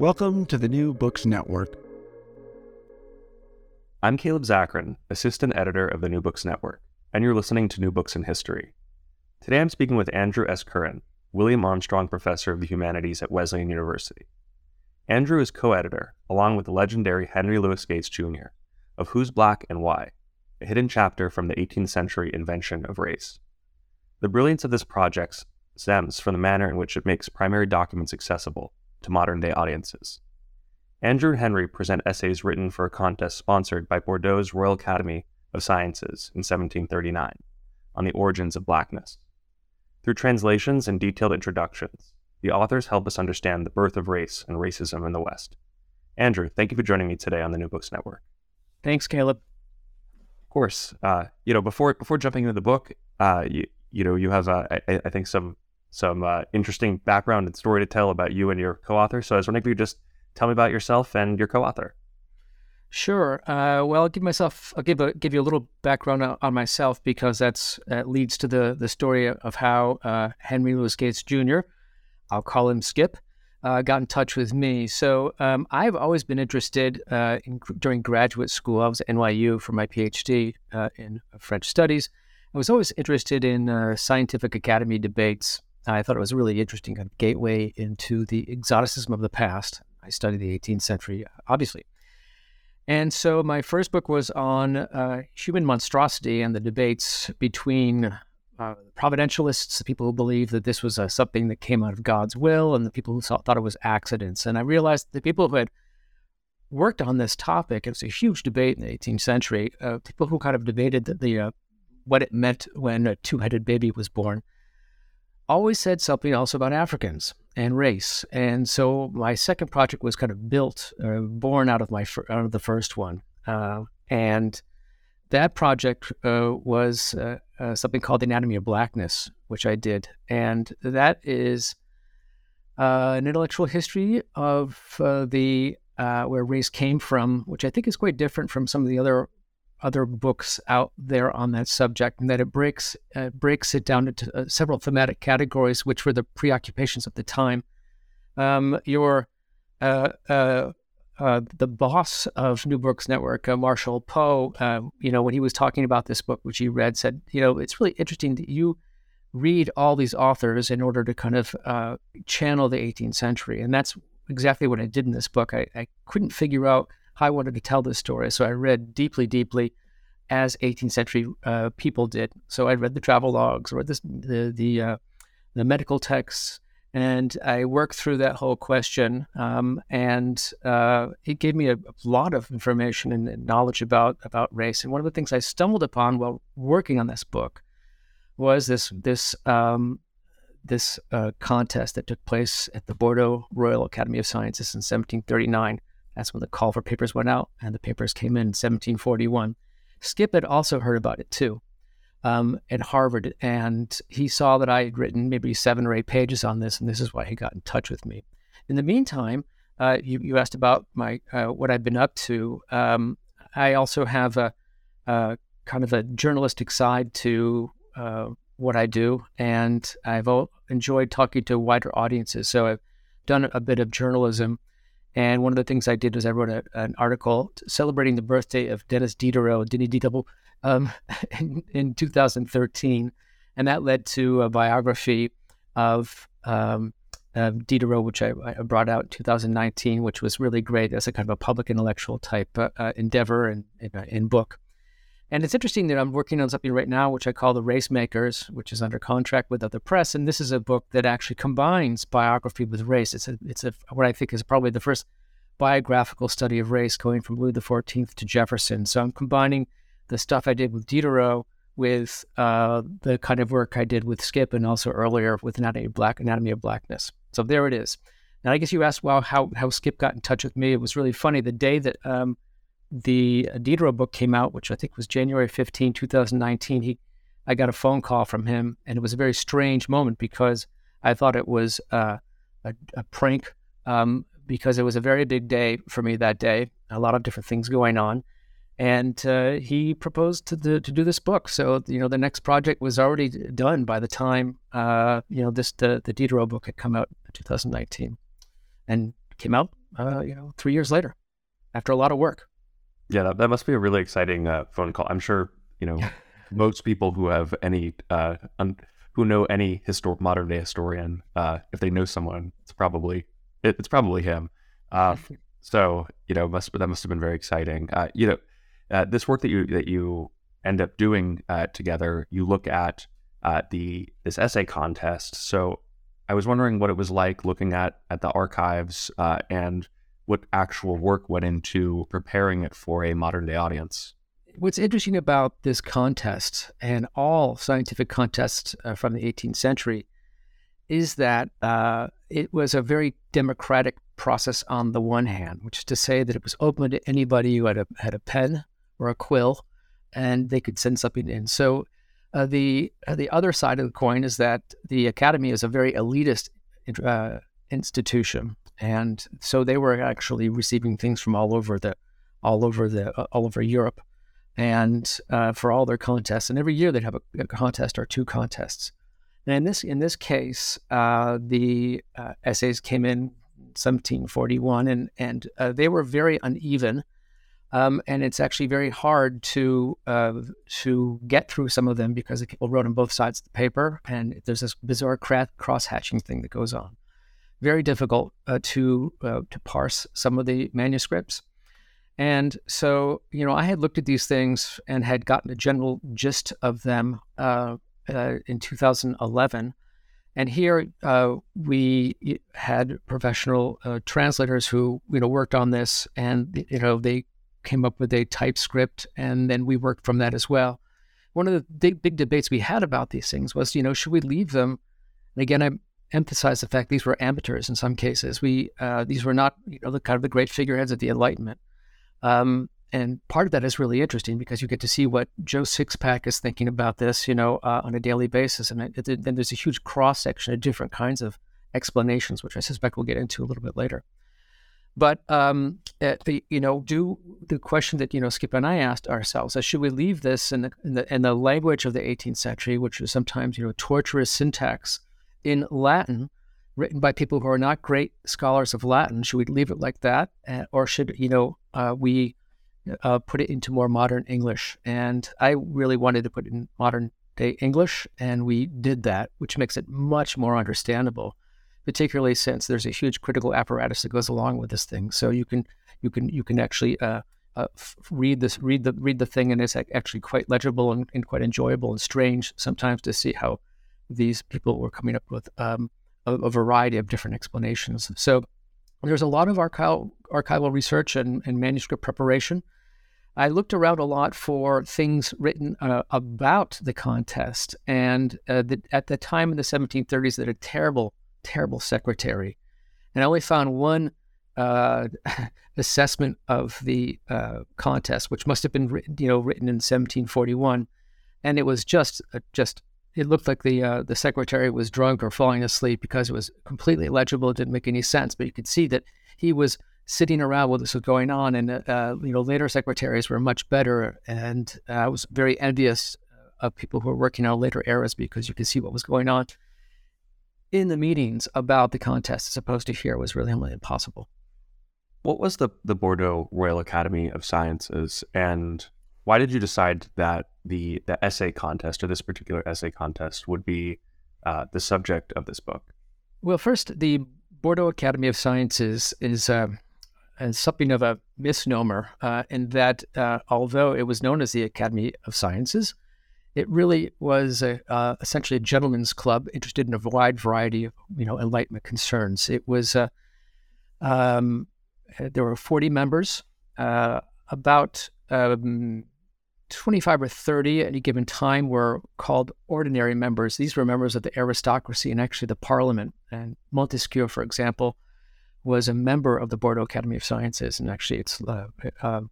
Welcome to the New Books Network. I'm Caleb Zakarin, Assistant Editor of the New Books Network, and you're listening to New Books in History. Today I'm speaking with Andrew S. Curran, William Armstrong Professor of the Humanities at Wesleyan University. Andrew is co editor, along with the legendary Henry Louis Gates Jr., of Who's Black and Why, a hidden chapter from the 18th century invention of race. The brilliance of this project stems from the manner in which it makes primary documents accessible to modern day audiences. Andrew and Henry present essays written for a contest sponsored by Bordeaux's Royal Academy of Sciences in 1739 on the origins of blackness. Through translations and detailed introductions, the authors help us understand the birth of race and racism in the West. Andrew, thank you for joining me today on the New Books Network. Thanks, Caleb. Of course, uh, you know before before jumping into the book, uh, you you know you have uh, I, I think some some uh, interesting background and story to tell about you and your co-author. So I was wondering if you could just tell me about yourself and your co-author. Sure. Uh, well, I'll give myself, I'll give a, give you a little background on, myself because that's that leads to the the story of how uh, Henry Louis Gates Jr. I'll call him Skip. Uh, got in touch with me. So um, I've always been interested uh, in, during graduate school. I was at NYU for my PhD uh, in French studies. I was always interested in uh, scientific academy debates I thought it was a really interesting kind of gateway into the exoticism of the past. I studied the 18th century, obviously. And so my first book was on uh, human monstrosity and the debates between uh, providentialists, the people who believe that this was uh, something that came out of God's will, and the people who saw, thought it was accidents. And I realized the people who had worked on this topic, it was a huge debate in the 18th century, uh, people who kind of debated the, the uh, what it meant when a two-headed baby was born always said something else about Africans and race. And so my second project was kind of built, uh, born out of my fir- out of the first one. Uh, and that project uh, was uh, uh, something called the Anatomy of Blackness, which I did, and that is uh, an intellectual history of the where race came from, which I think is quite different from some of the other other books out there on that subject, and that it breaks uh, breaks it down into uh, several thematic categories, which were the preoccupations of the time. Um, your uh, uh, uh the boss of New Books Network, uh, Marshall Poe, you know, when he was talking about this book, which he read, said, you know, it's really interesting that you read all these authors in order to kind of channel the 18th century, and that's exactly what I did in this book. I, I couldn't figure out I wanted to tell this story. So I read deeply, deeply as 18th century uh, people did. So I read the travel logs, read this, the the uh, the medical texts, and I worked through that whole question. Um, and uh, it gave me a, a, lot of information and knowledge about about race. And one of the things I stumbled upon while working on this book was this this um, this uh, contest that took place at the Bordeaux Royal Academy of Sciences in 1739 that's when the call for papers went out, and the papers came in 1741. Skip had also heard about it too um, at Harvard, and he saw that I had written maybe seven or eight pages on this, and this is why he got in touch with me. In the meantime, uh, you, you, asked about my uh, what I've been up to. Um, I also have a, a, kind of a journalistic side to uh, what I do, and I've enjoyed talking to wider audiences. So I've done a bit of journalism and one of the things I did was I wrote a, an article celebrating the birthday of Denis Diderot, Denny Diderot, um, in, in, 2013. And that led to a biography of um, uh, Diderot, which I, I, brought out in 2019, which was really great as a kind of a public intellectual type uh, uh endeavor and in, in, book. And it's interesting that I'm working on something right now, which I call the Race Makers, which is under contract with other press. And this is a book that actually combines biography with race. It's a, it's a, what I think is probably the first biographical study of race going from Louis XIV to Jefferson. So I'm combining the stuff I did with Diderot with uh, the kind of work I did with Skip and also earlier with Anatomy of Black, Anatomy of Blackness. So there it is. And I guess you asked, well, how, how Skip got in touch with me. It was really funny. The day that um, the Diderot book came out, which I think was January 15, 2019, he, I got a phone call from him. And it was a very strange moment because I thought it was uh, a, a, prank um, because it was a very big day for me that day, a lot of different things going on and uh, he proposed to the, to do this book. So you know, the next project was already done by the time uh, you know this the the Diderot book had come out in 2019, and came out uh, you know three years later, after a lot of work. Yeah, that, that must be a really exciting uh, phone call. I'm sure you know most people who have any un- uh, who know any histor- modern day historian, uh, if they know someone, it's probably it, it's probably him. so you know, must that must have been very exciting. you know uh, this work that you that you end up doing uh, together, you look at uh, the this essay contest. So I was wondering what it was like looking at at the archives uh, and what actual work went into preparing it for a modern day audience. What's interesting about this contest and all scientific contests uh, from the 18th century is that uh, it was a very democratic process on the one hand, which is to say that it was open to anybody who had a had a pen or a quill, and they could send something in. So uh, the uh, the other side of the coin is that the academy is a very elitist uh, institution, and so they were actually receiving things from all over the all over the uh, all over Europe, and uh, for all their contests. And every year they'd have a, a, contest or two contests. And in this in this case, uh, the essays came in 1741, and and they were very uneven um, and it's actually very hard to uh, to get through some of them because the people wrote on both sides of the paper, and there's this bizarre cross hatching thing that goes on. Very difficult uh, to uh, to parse some of the manuscripts, and so you know I had looked at these things and had gotten a general gist of them uh, uh, in 2011. And here uh, we had professional uh, translators who you know worked on this, and you know they came up with a typescript, and then we worked from that as well. One of the big, big debates we had about these things was, you know, should we leave them? And again, I emphasize the fact these were amateurs in some cases. We uh, these were not, you know, the kind of the great figureheads of the Enlightenment. Um, and part of that is really interesting because you get to see what Joe Sixpack is thinking about this, you know, uh, on a daily basis. And then there's a huge cross section of different kinds of explanations, which I suspect we'll get into a little bit later. But um, uh, the you know, do the question that you know Skip and I asked ourselves: is, Should we leave this in the, in the in the language of the 18th century, which was sometimes you know torturous syntax in Latin, written by people who are not great scholars of Latin? Should we leave it like that, uh, or should you know uh, we uh, put it into more modern English? And I really wanted to put it in modern day English, and we did that, which makes it much more understandable particularly since there's a huge critical apparatus that goes along with this thing. So you can you can you can actually uh, uh, read this read the read the thing, and it's actually quite legible and, and, quite enjoyable and strange sometimes to see how these people were coming up with um, a, a, variety of different explanations. So there's a lot of archival archival research and, and manuscript preparation. I looked around a lot for things written uh, about the contest, and uh, the, at the time in the 1730s, that a terrible terrible secretary. And I only found one uh, assessment of the uh, contest, which must have been written, you know, written in 1741, and it was just uh, just it looked like the uh, the secretary was drunk or falling asleep because it was completely illegible. It didn't make any sense, but you could see that he was sitting around while this was going on, and uh, you know, later secretaries were much better, and I was very envious of people who were working on later eras because you could see what was going on in the meetings about the contest as opposed to here was really impossible. What was the, the Bordeaux Royal Academy of Sciences and why did you decide that the, the essay contest or this particular essay contest would be uh, the subject of this book? Well, first, the Bordeaux Academy of Sciences is uh, something of a misnomer uh, in that uh, although it was known as the Academy of Sciences, it really was a, uh, essentially a gentleman's club interested in a wide variety of you know enlightenment concerns. It was uh, um, there were 40 members, about um, 25 or 30 at any given time were called ordinary members. These were members of the aristocracy and actually the parliament. And Montesquieu, for example, was a member of the Bordeaux Academy of Sciences, and actually, it's uh, uh,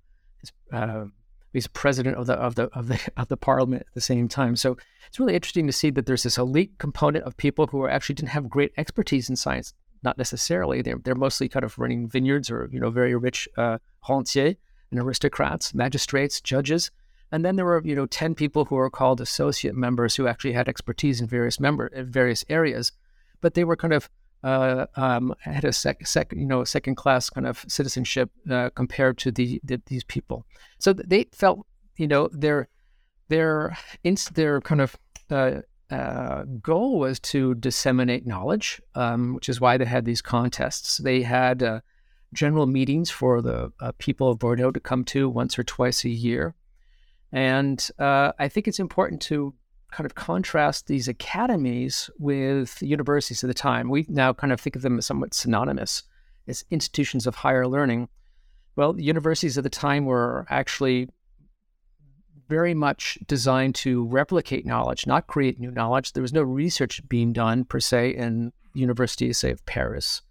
uh, he's president of the of the of the of the parliament at the same time. So it's really interesting to see that there's this elite component of people who actually didn't have great expertise in science. Not necessarily. They're they're mostly kind of running vineyards or you know very rich uh, rentiers and aristocrats, magistrates, judges. And then there were, you know, 10 people who were called associate members who actually had expertise in various member various areas, but they were kind of uh, um, had a sec, sec, you know, second class kind of citizenship uh, compared to the, the, these people. So they felt, you know, their their their kind of uh, uh, goal was to disseminate knowledge, um, which is why they had these contests. They had uh, general meetings for the uh, people of Bordeaux to come to once or twice a year. And uh, I think it's important to kind of contrast these academies with universities of the time. We now kind of think of them as somewhat synonymous as institutions of higher learning. Well, the universities of the time were actually very much designed to replicate knowledge, not create new knowledge. There was no research being done per se in universities, say, of Paris.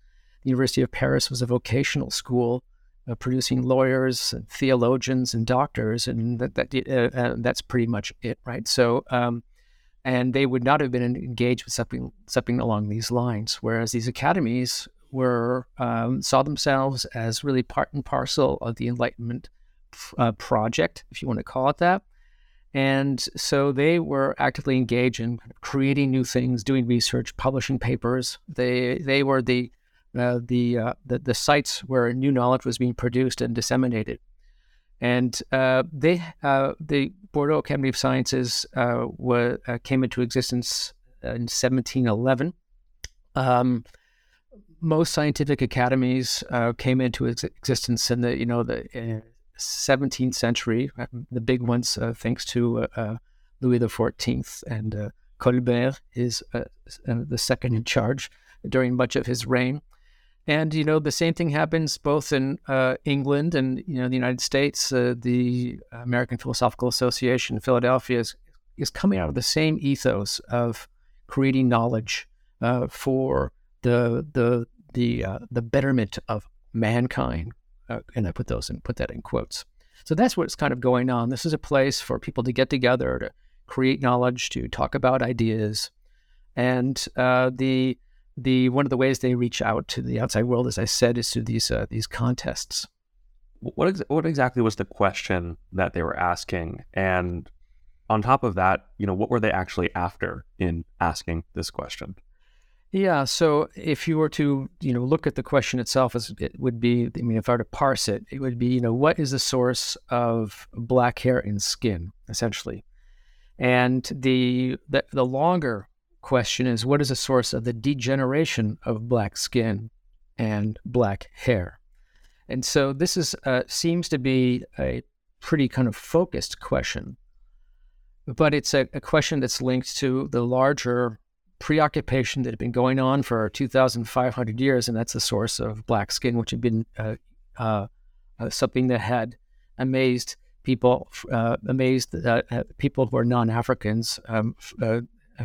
The University of Paris was a vocational school uh, producing lawyers and theologians and doctors, and that, that uh, uh, that's pretty much it, right? So, um, and they would not have been engaged with something something along these lines. Whereas these academies were um, saw themselves as really part and parcel of the Enlightenment uh, project, if you want to call it that. And so they were actively engaged in creating new things, doing research, publishing papers. They they were the uh, the, uh, the, the sites where new knowledge was being produced and disseminated. And uh, they uh, the Bordeaux Academy of Sciences uh, were, uh, came into existence in 1711. Um, most scientific academies came into ex- existence in the you know the 17th century. The big ones, thanks to Louis XIV and Colbert, is the second in charge during much of his reign. And you know the same thing happens both in uh, England and you know the United States. Uh, the American Philosophical Association in Philadelphia is, is coming out of the same ethos of creating knowledge uh, for the the the uh, the betterment of mankind. Uh, and I put those and put that in quotes. So that's what's kind of going on. This is a place for people to get together to create knowledge, to talk about ideas, and uh, the the one of the ways they reach out to the outside world, as I said, is through these uh, these contests. What ex- what exactly was the question that they were asking? And on top of that, you know, what were they actually after in asking this question? Yeah, so if you were to, you know, look at the question itself, as it would be, I mean, if I were to parse it, it would be, you know, what is the source of black hair in skin, essentially, and the the, the longer question is what is the source of the degeneration of black skin and black hair? And so this is uh, seems to be a pretty kind of focused question, but it's a, a question that's linked to the larger preoccupation that had been going on for 2,500 years, and that's the source of black skin, which had been uh, uh, uh something that had amazed people, uh, amazed uh, people who are non-Africans um,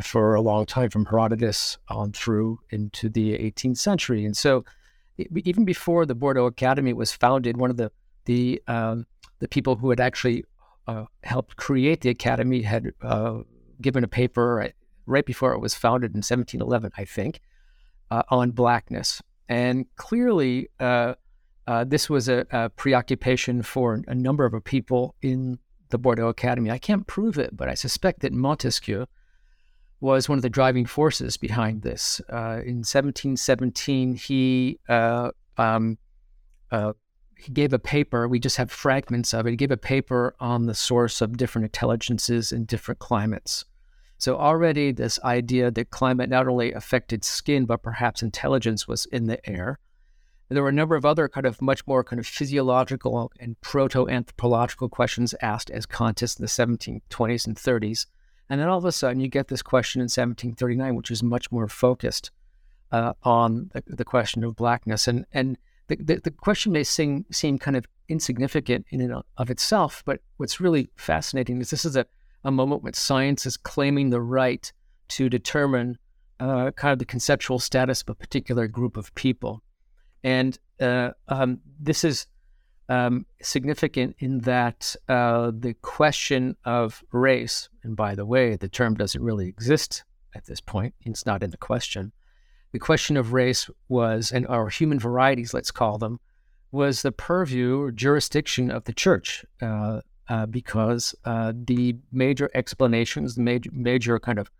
for a long time, from Herodotus on through into the 18th century. And so, even before the Bordeaux Academy was founded, one of the the um, the people who had actually uh, helped create the academy had uh, given a paper right, before it was founded in 1711, I think, uh, on blackness. And clearly, uh, uh, this was a, a, preoccupation for a number of people in the Bordeaux Academy. I can't prove it, but I suspect that Montesquieu was one of the driving forces behind this. Uh, in 1717, he uh, um, uh, he gave a paper. We just have fragments of it. He gave a paper on the source of different intelligences in different climates, So already this idea that climate not only affected skin but perhaps intelligence was in the air. There were a number of other kind of much more kind of physiological and proto-anthropological questions asked as contests in the 1720s and 30s. And then all of a sudden you get this question in 1739, which is much more focused uh, on the, the, question of blackness. And and the, the, the, question may seem, seem kind of insignificant in and of itself, but what's really fascinating is this is a, a moment when science is claiming the right to determine uh, kind of the conceptual status of a particular group of people. And uh, um, this is um, significant in that uh, the question of race, and by the way, the term doesn't really exist at this point, it's not in the question. The question of race was, and our human varieties, let's call them, was the purview or jurisdiction of the church. Uh, uh, because uh, the major explanations, the major, major kind of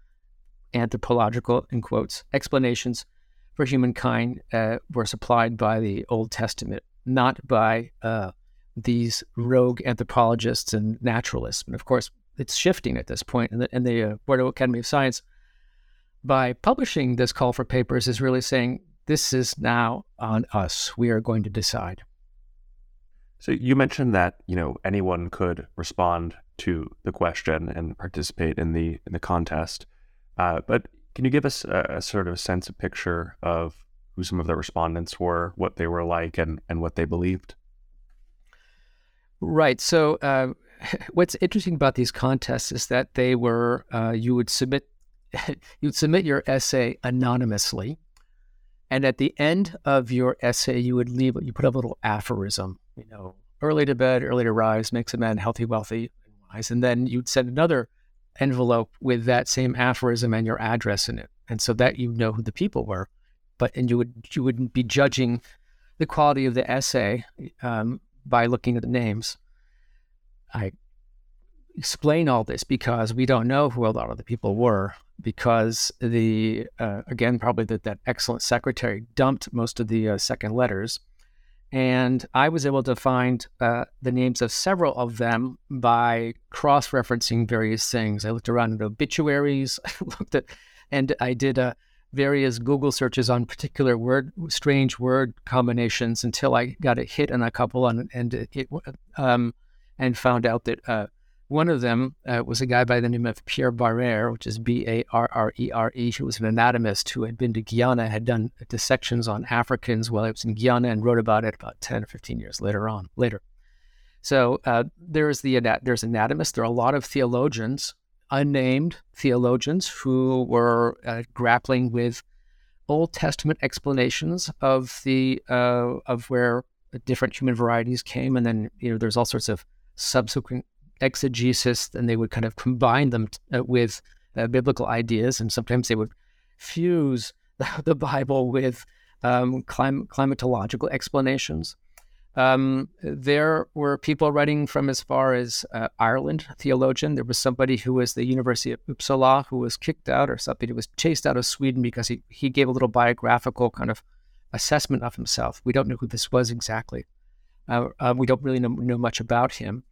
anthropological, in quotes, explanations for humankind uh, were supplied by the Old Testament, not by uh, these rogue anthropologists and naturalists. And of course, it's shifting at this point. And the, and the uh, Bordeaux Academy of Science, by publishing this call for papers, is really saying this is now on us. We are going to decide. So you mentioned that you know anyone could respond to the question and participate in the in the contest, uh, but can you give us a, a sort of sense, a picture of who some of the respondents were, what they were like, and, and what they believed? Right. So, uh, what's interesting about these contests is that they were uh, you would submit you'd submit your essay anonymously, and at the end of your essay, you would leave you put a little aphorism. You know, early to bed, early to rise makes a man healthy, wealthy, and wise. And then you'd send another envelope with that same aphorism and your address in it, and so that you know who the people were. But and you would you wouldn't be judging the quality of the essay um, by looking at the names. I explain all this because we don't know who a lot of the people were because the uh, again probably that that excellent secretary dumped most of the uh, second letters and I was able to find uh, the names of several of them by cross referencing various things. I looked around at obituaries, I looked at, and I did uh, various Google searches on particular word, strange word combinations until I got a hit on a couple on, and it, um, and found out that uh, one of them uh, was a guy by the name of Pierre Barrère, which is B A R R E R E, who was an anatomist who had been to Guyana, had done dissections on Africans while he was in Guyana, and wrote about it about 10 or 15 years later on. Later. So uh, there's the there's anatomists. There are a lot of theologians, unnamed theologians, who were uh, grappling with Old Testament explanations of the uh, of where different human varieties came, and then you know there's all sorts of subsequent exegesis, and they would kind of combine them t- uh, with uh, biblical ideas, and sometimes they would fuse the, the Bible with um, clim- climatological explanations. Um, there were people writing from as far as uh, Ireland, theologian. There was somebody who was the University of Uppsala who was kicked out, or somebody who was chased out of Sweden because he, he gave a little biographical kind of assessment of himself. We don't know who this was exactly. Uh, uh, we don't really know, know, much about him.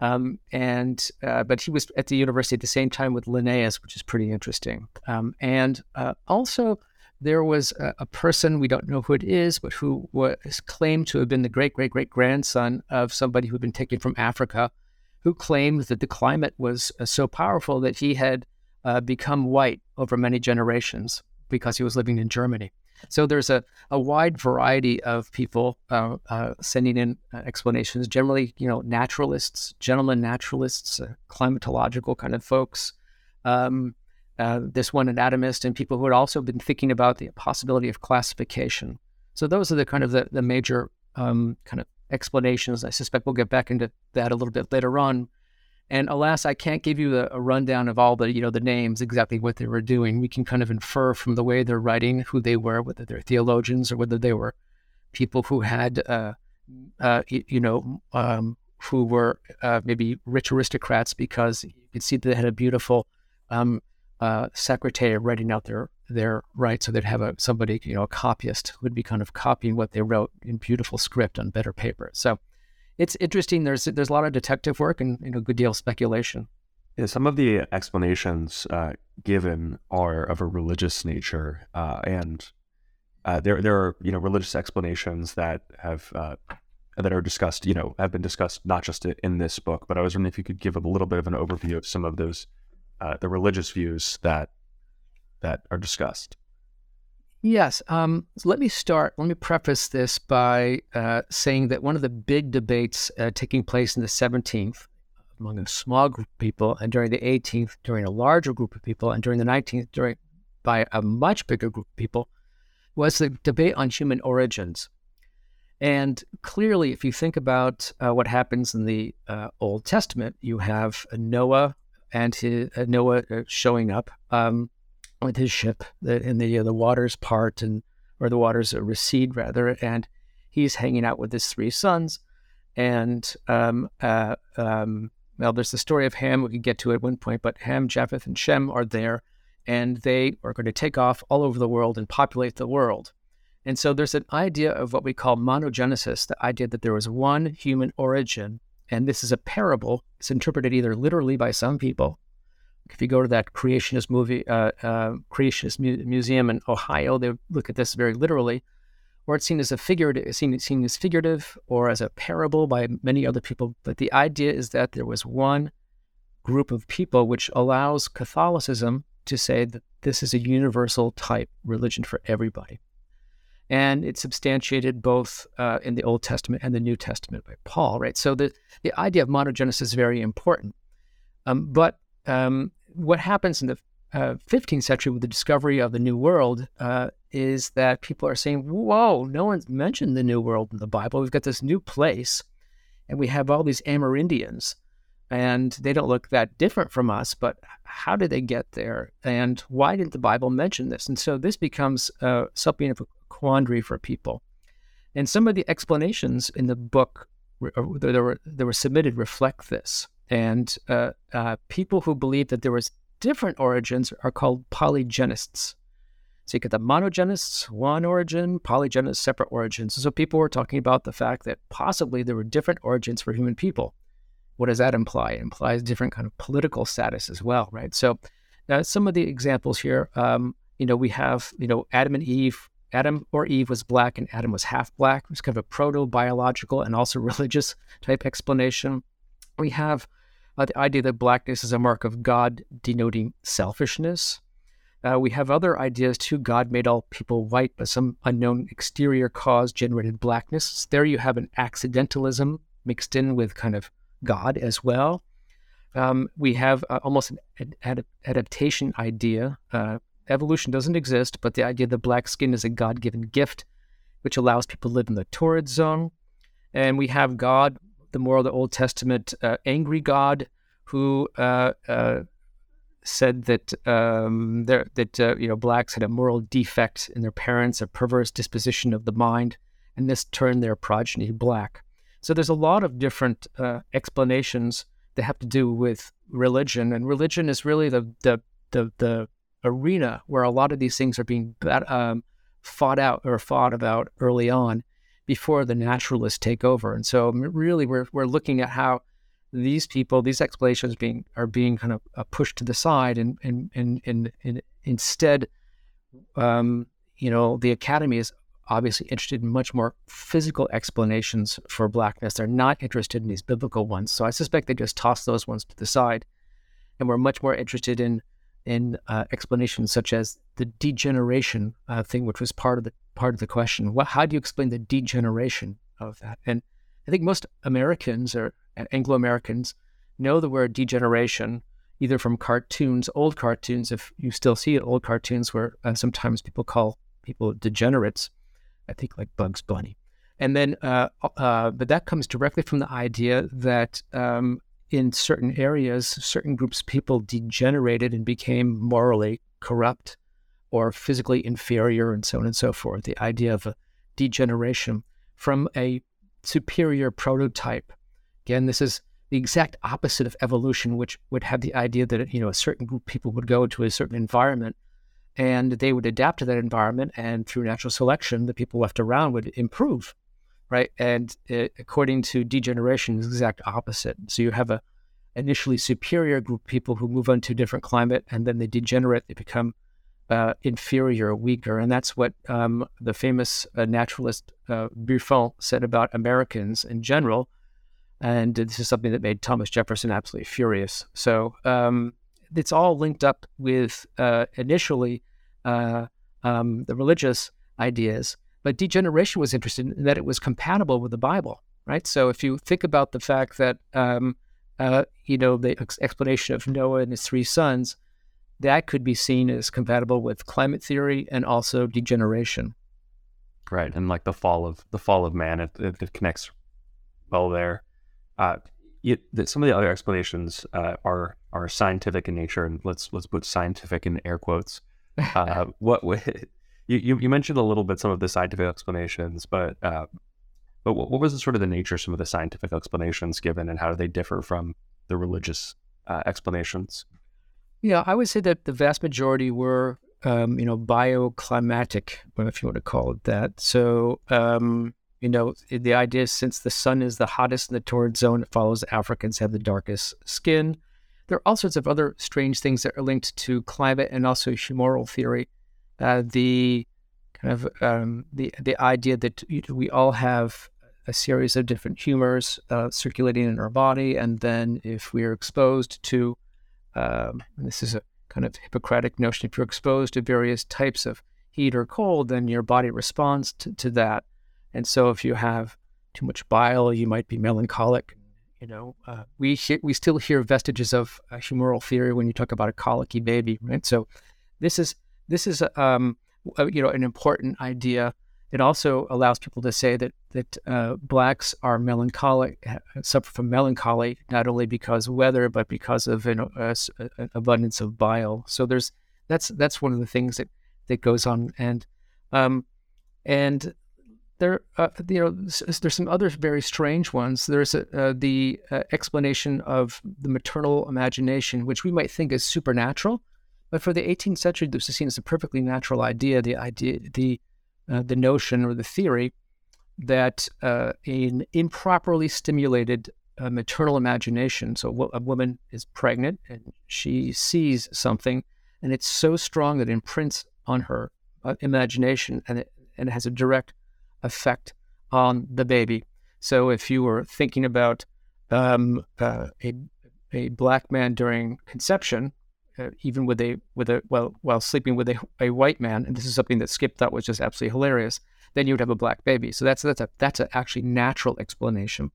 Um, and uh, but he was at the university at the same time with Linnaeus, which is pretty interesting. Um, and uh, also there was a, a, person we don't know who it is, but who was claimed to have been the great great great grandson of somebody who had been taken from Africa, who claimed that the climate was uh, so powerful that he had uh, become white over many generations because he was living in Germany. So there's a, a wide variety of people uh, uh, sending in uh, explanations. Generally, you know, naturalists, gentlemen naturalists, uh, climatological kind of folks. Um, uh, this one anatomist, and people who had also been thinking about the possibility of classification. So those are the kind of the, the major um, kind of explanations. I suspect we'll get back into that a little bit later on. And alas, I can't give you a, a, rundown of all the you know the names exactly what they were doing. We can kind of infer from the way they're writing who they were, whether they're theologians or whether they were people who had uh, uh, you know um, who were uh, maybe rich aristocrats because you can see they had a beautiful um, uh, secretary writing out their their rights, so they'd have a somebody you know a copyist would be kind of copying what they wrote in beautiful script on better paper. So it's interesting. There's there's a lot of detective work and you know, a good deal of speculation. Yeah, some of the explanations uh, given are of a religious nature, uh, and uh, there there are you know religious explanations that have uh, that are discussed, you know, have been discussed not just in this book, but I was wondering if you could give a little bit of an overview of some of those uh, the religious views that that are discussed. Yes. Um, let me start. Let me preface this by uh, saying that one of the big debates uh, taking place in the 17th among a small group of people, and during the 18th, during a larger group of people, and during the 19th, during by a much bigger group of people, was the debate on human origins. And clearly, if you think about uh, what happens in the uh, Old Testament, you have Noah and his, uh, Noah uh, showing up. Um, with his ship, and the uh, the waters part and or the waters recede rather, and he's hanging out with his three sons, and um, uh, um, well, there's the story of Ham we could get to at one point, but Ham, Japheth, and Shem are there, and they are going to take off all over the world and populate the world. And so there's an idea of what we call monogenesis, the idea that there was one human origin. And this is a parable. It's interpreted either literally by some people if you go to that creationist movie, uh, uh, creationist mu- museum in Ohio, they look at this very literally, or it's seen as a figurative, seen, seen as figurative or as a parable by many other people. But the idea is that there was one group of people which allows Catholicism to say that this is a universal type religion for everybody. And it's substantiated both uh, in the Old Testament and the New Testament by Paul, right? So the, the idea of monogenesis is very important. Um, but um, what happens in the uh, 15th century with the discovery of the New World uh, is that people are saying, whoa, no one's mentioned the New World in the Bible. We've got this new place, and we have all these Amerindians, and they don't look that different from us, but how did they get there? And why didn't the Bible mention this? And so this becomes uh, something of a quandary for people. And some of the explanations in the book that were, that were submitted reflect this. And uh, uh, people who believe that there was different origins are called polygenists. So you get the monogenists, one origin, polygenists, separate origins. So people were talking about the fact that possibly there were different origins for human people. What does that imply? It implies different kind of political status as well, right? So uh, some of the examples here, um, you know, we have, you know, Adam and Eve. Adam or Eve was black and Adam was half black. It was kind of a proto biological and also religious type explanation we have uh, the idea that blackness is a mark of God denoting selfishness. Uh, we have other ideas too. God made all people white, but some unknown exterior cause generated blackness. There you have an accidentalism mixed in with kind of God as well. Um, we have uh, almost an ad- adaptation idea. Uh, evolution doesn't exist, but the idea that black skin is a God given gift, which allows people to live in the torrid zone. And we have God the moral of the Old Testament uh, angry God who uh, uh, said that um, that uh, you know blacks had a moral defect in their parents, a perverse disposition of the mind, and this turned their progeny black. So there's a lot of different uh, explanations that have to do with religion, and religion is really the the the, the arena where a lot of these things are being um, fought out or fought about early on before the naturalists take over. And so really we're, we're looking at how these people, these explanations being are being kind of uh, pushed to the side and, and, and, and, and instead, um, you know, the academy is obviously interested in much more physical explanations for blackness. They're not interested in these biblical ones. So I suspect they just toss those ones to the side. And we're much more interested in in uh, explanations such as the degeneration uh, thing, which was part of the part of the question. What, how do you explain the degeneration of that? And I think most Americans or Anglo Americans know the word degeneration either from cartoons, old cartoons. If you still see old cartoons where uh, sometimes people call people degenerates. I think like Bugs Bunny. And then, uh, uh, but that comes directly from the idea that um, in certain areas, certain groups of people degenerated and became morally corrupt or physically inferior and so on and so forth. The idea of a degeneration from a superior prototype. Again, this is the exact opposite of evolution, which would have the idea that you know a certain group of people would go to a certain environment and they would adapt to that environment, and through natural selection, the people left around would improve right? And it, according to degeneration, is exact opposite. So you have a, initially superior group of people who move on to a different climate and then they degenerate, they become uh, inferior, weaker. And that's what um, the famous uh, naturalist uh, Buffon said about Americans in general. And this is something that made Thomas Jefferson absolutely furious. So um, it's all linked up with uh, initially uh, um, the religious ideas, but degeneration was interested in that it was compatible with the Bible, right? So if you think about the fact that um, uh, you know the ex- explanation of Noah and his three sons, that could be seen as compatible with climate theory and also degeneration. Right, and like the fall of the fall of man, it, it, it connects well there. Uh, it, some of the other explanations uh, are are scientific in nature, and let's let's put scientific in air quotes. Uh, what you, you mentioned a little bit some of the scientific explanations, but uh, but what, what, was the, sort of the nature of some of the scientific explanations given, and how do they differ from the religious uh, explanations? Yeah, I would say that the vast majority were, um, you know, bioclimatic, if you want to call it that. So, um, you know, the idea is since the sun is the hottest in the torrid zone, it follows Africans have the darkest skin. There are all sorts of other strange things that are linked to climate and also humoral theory. Uh, the kind of um, the the idea that we all have a series of different humors uh, circulating in our body, and then if we are exposed to, um, this is a kind of Hippocratic notion, if you're exposed to various types of heat or cold, then your body responds to, to that. And so if you have too much bile, you might be melancholic. You know, uh, we he- we still hear vestiges of uh, humoral theory when you talk about a colicky baby, right? So this is this is um, you know an important idea it also allows people to say that that uh, blacks are melancholic, suffer from melancholy not only because of weather but because of an, uh, an abundance of bile. So there's that's that's one of the things that that goes on, and um, and there uh, you know there's some other very strange ones. There's a, uh, the uh, explanation of the maternal imagination, which we might think is supernatural, but for the 18th century, this is seen as a perfectly natural idea. The idea the uh, the notion or the theory that uh, an improperly stimulated uh, maternal imagination, so a woman is pregnant and she sees something, and it's so strong that it imprints on her uh, imagination and it, and it has a direct effect on the baby. So if you were thinking about um, uh, a, a black man during conception, uh, even with a with a well while sleeping with a, a white man, and this is something that Skip thought was just absolutely hilarious. Then you would have a black baby. So that's that's a that's a actually natural explanation.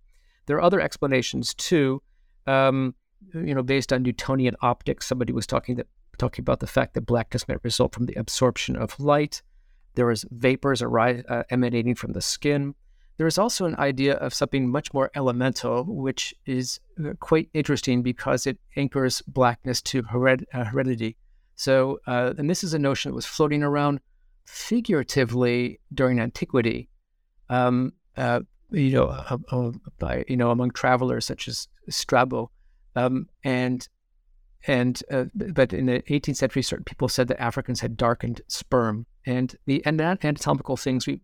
There are other explanations too, um, you know, based on Newtonian optics. Somebody was talking that talking about the fact that blackness might result from the absorption of light. There is vapors arise, uh, emanating from the skin. There is also an idea of something much more elemental, which is uh, quite interesting because it anchors blackness to hered- uh, heredity. So, uh, and this is a notion that was floating around figuratively during antiquity. Um, uh, you know, uh, uh, by you know, among travelers such as Strabo, um, and and but in the 18th century, certain people said that Africans had darkened sperm, and the and anatomical things we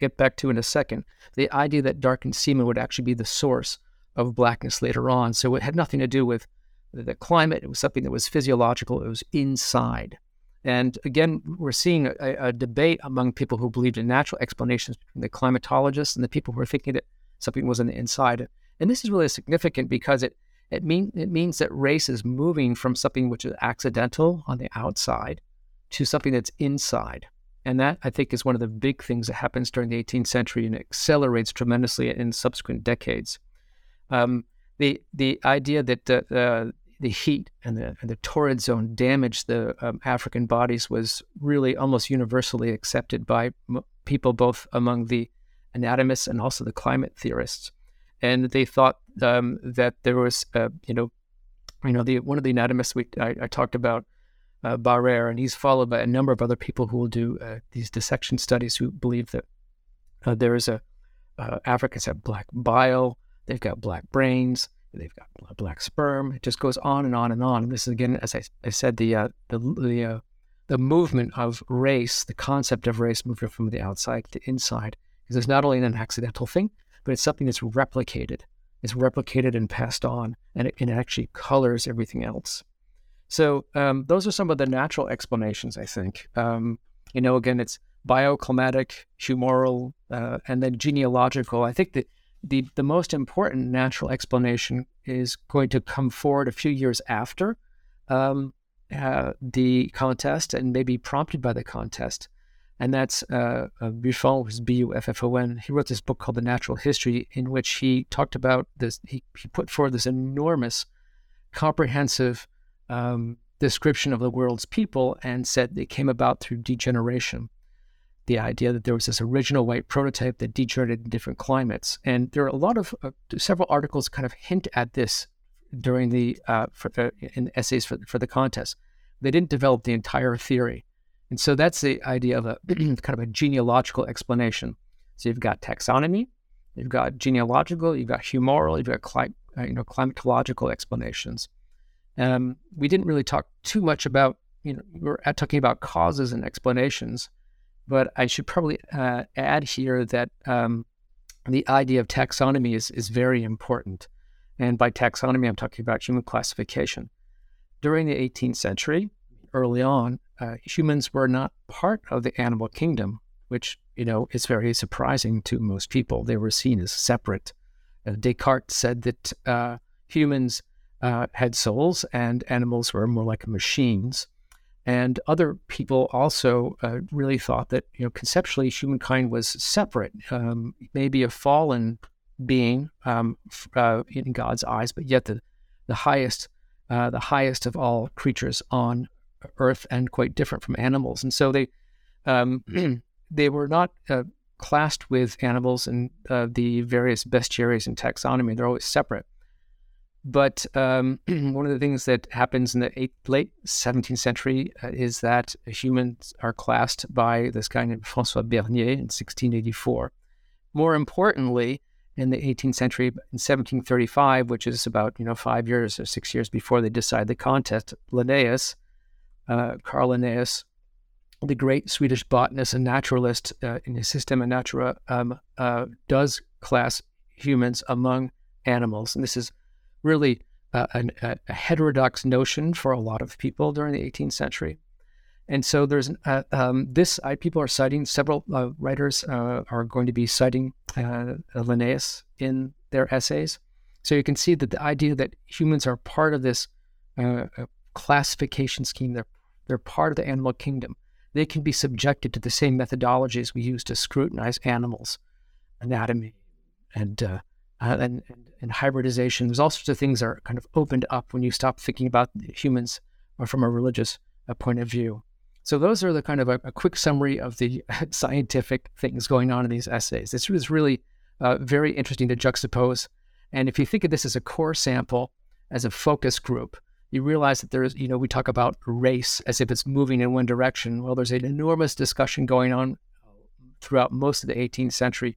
get back to in a second, the idea that darkened semen would actually be the source of blackness later on. So it had nothing to do with the climate. It was something that was physiological. It was inside. And again, we're seeing a, a, debate among people who believed in natural explanations between the climatologists and the people who are thinking that something was on the inside. And this is really significant because it it, mean, it means that race is moving from something which is accidental on the outside to something that's inside. And that, I think, is one of the big things that happens during the 18th century and accelerates tremendously in subsequent decades. Um, the the idea that the, uh, the heat and the, and the torrid zone damaged the um, African bodies was really almost universally accepted by m- people, both among the anatomists and also the climate theorists. And they thought um, that there was, uh, you know, you know, the one of the anatomists we I, I talked about uh, Barrère, and he's followed by a number of other people who will do uh, these dissection studies who believe that uh, there is a uh, Africans have black bile, they've got black brains, they've got black sperm. It just goes on and on and on. And this is again, as I, I said, the uh, the the, uh, the movement of race, the concept of race moving from the outside to inside, because it's not only an accidental thing, but it's something that's replicated It's replicated and passed on, and it, and it actually colors everything else. So um, those are some of the natural explanations, I think. Um, you know, again, it's bioclimatic, humoral, uh, and then genealogical. I think that the, the most important natural explanation is going to come forward a few years after um, uh, the contest and maybe prompted by the contest. And that's uh, uh, Buffon, who's B U F F O N. He wrote this book called The Natural History, in which he talked about this. He, he put forward this enormous, comprehensive um, description of the world's people and said it came about through degeneration. The idea that there was this original white prototype that degenerated in different climates. And there are a lot of, uh, several articles kind of hint at this during the, uh, the in essays for, for the contest. They didn't develop the entire theory. And so that's the idea of a kind of a genealogical explanation. So you've got taxonomy, you've got genealogical, you've got humoral, you've got cli- uh, you know climatological explanations. Um, we didn't really talk too much about you know we are talking about causes and explanations, but I should probably uh, add here that um, the idea of taxonomy is is very important. And by taxonomy, I'm talking about human classification. During the 18th century, early on, uh, humans were not part of the animal kingdom, which you know is very surprising to most people. They were seen as separate. Uh, Descartes said that uh, humans uh, had souls and animals were more like machines. And other people also uh, really thought that you know conceptually humankind was separate, um, maybe a fallen being um, uh, in God's eyes, but yet the the highest the highest of all creatures on Earth and quite different from animals. And so they um, they were not uh, classed with animals in uh, the various bestiaries and taxonomy. They're always separate. But um, one of the things that happens in the late 17th century uh, is that humans are classed by this guy named Francois Bernier in 1684. More importantly, in the 18th century, in 1735, which is about you know five years or six years before they decide the contest, Linnaeus uh, Carl Linnaeus, the great Swedish botanist and naturalist uh, in his Systema Naturae, um, uh, does class humans among animals. And this is really uh, a, heterodox notion for a lot of people during the 18th century. And so there's uh, um, this, I, people are citing, several uh, writers uh, are going to be citing Linnaeus in their essays. So you can see that the idea that humans are part of this classification scheme. They're they're part of the animal kingdom. They can be subjected to the same methodologies we use to scrutinize animals, anatomy, and uh, and, and, and hybridization. There's all sorts of things that are kind of opened up when you stop thinking about humans from a religious uh, point of view. So those are the kind of a, a quick summary of the scientific things going on in these essays. This was really uh, very interesting to juxtapose. And if you think of this as a core sample, as a focus group, you realize that there's, you know, we talk about race as if it's moving in one direction. Well, there's an enormous discussion going on throughout most of the 18th century